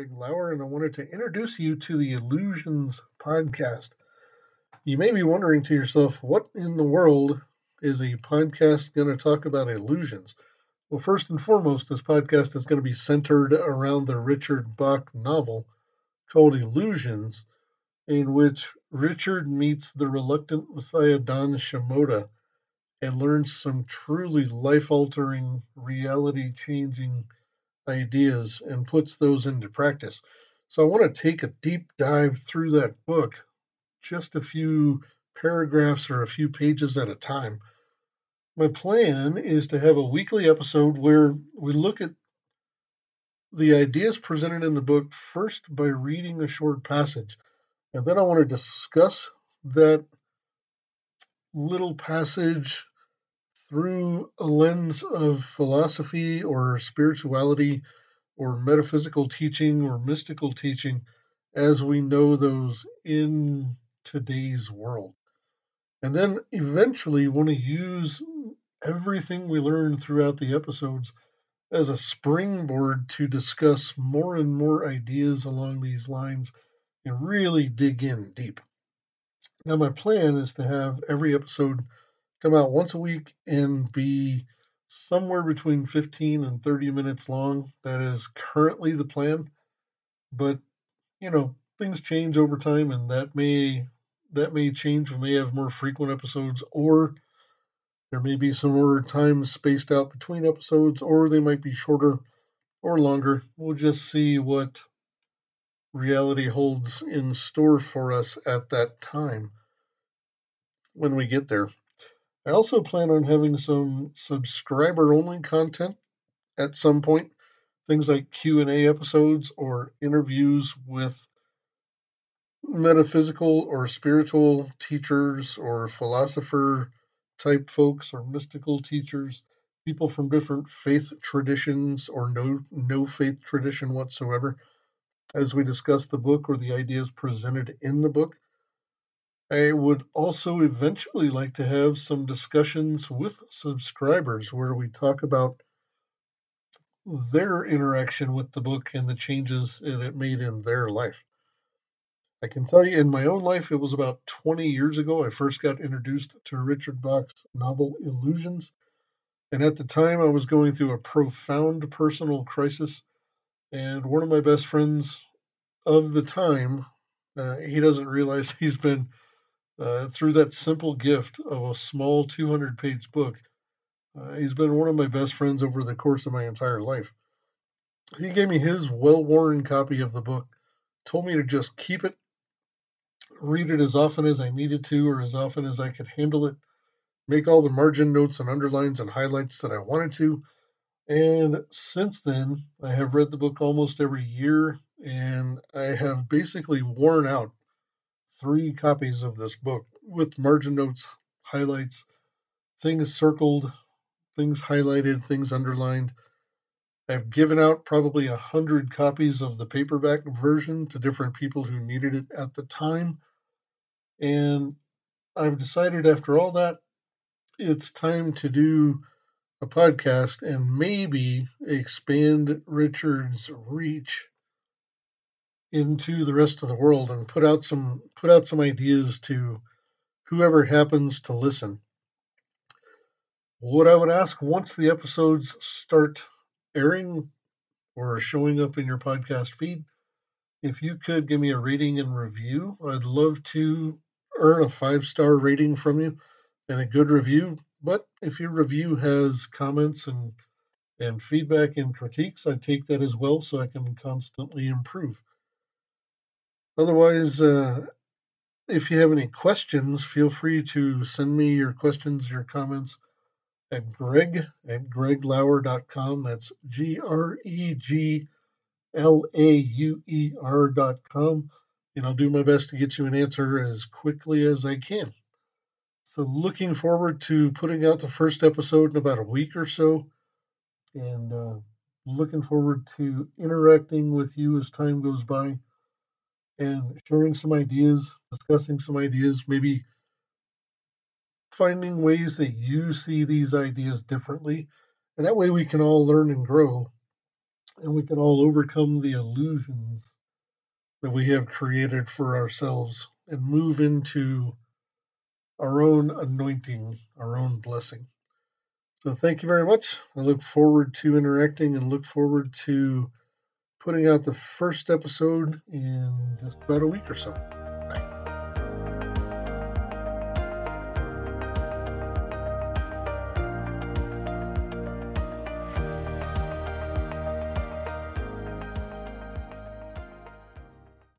Greg Lauer, and I wanted to introduce you to the Illusions podcast. You may be wondering to yourself, what in the world is a podcast going to talk about illusions? Well, first and foremost, this podcast is going to be centered around the Richard Bach novel called Illusions, in which Richard meets the reluctant Messiah Don Shimoda and learns some truly life altering, reality changing ideas and puts those into practice. So I want to take a deep dive through that book, just a few paragraphs or a few pages at a time. My plan is to have a weekly episode where we look at the ideas presented in the book first by reading a short passage. And then I want to discuss that little passage through a lens of philosophy or spirituality or metaphysical teaching or mystical teaching as we know those in today's world. And then eventually want to use everything we learn throughout the episodes as a springboard to discuss more and more ideas along these lines and really dig in deep. Now, my plan is to have every episode come out once a week and be somewhere between 15 and 30 minutes long. That is currently the plan. But, you know, things change over time and that may that may change. We may have more frequent episodes or there may be some more time spaced out between episodes or they might be shorter or longer. We'll just see what reality holds in store for us at that time when we get there. I also plan on having some subscriber only content at some point, things like Q&A episodes or interviews with metaphysical or spiritual teachers or philosopher type folks or mystical teachers, people from different faith traditions or no no faith tradition whatsoever as we discuss the book or the ideas presented in the book. I would also eventually like to have some discussions with subscribers where we talk about their interaction with the book and the changes that it made in their life. I can tell you in my own life, it was about 20 years ago I first got introduced to Richard Bach's novel Illusions. And at the time, I was going through a profound personal crisis. And one of my best friends of the time, uh, he doesn't realize he's been uh, through that simple gift of a small 200 page book. Uh, he's been one of my best friends over the course of my entire life. He gave me his well worn copy of the book, told me to just keep it, read it as often as I needed to or as often as I could handle it, make all the margin notes and underlines and highlights that I wanted to. And since then, I have read the book almost every year and I have basically worn out three copies of this book with margin notes, highlights, things circled, things highlighted, things underlined. I've given out probably a hundred copies of the paperback version to different people who needed it at the time. And I've decided after all that, it's time to do a podcast and maybe expand Richard's reach into the rest of the world and put out some put out some ideas to whoever happens to listen. What I would ask once the episodes start airing or showing up in your podcast feed, if you could give me a rating and review, I'd love to earn a five star rating from you and a good review. But if your review has comments and and feedback and critiques, I take that as well so I can constantly improve. Otherwise, uh, if you have any questions, feel free to send me your questions, your comments at greg at greglauer.com. That's G R E G L A U E R.com. And I'll do my best to get you an answer as quickly as I can. So, looking forward to putting out the first episode in about a week or so. And uh, looking forward to interacting with you as time goes by and sharing some ideas, discussing some ideas, maybe finding ways that you see these ideas differently. And that way we can all learn and grow and we can all overcome the illusions that we have created for ourselves and move into our own anointing, our own blessing. So thank you very much. I look forward to interacting and look forward to putting out the first episode in just about a week or so.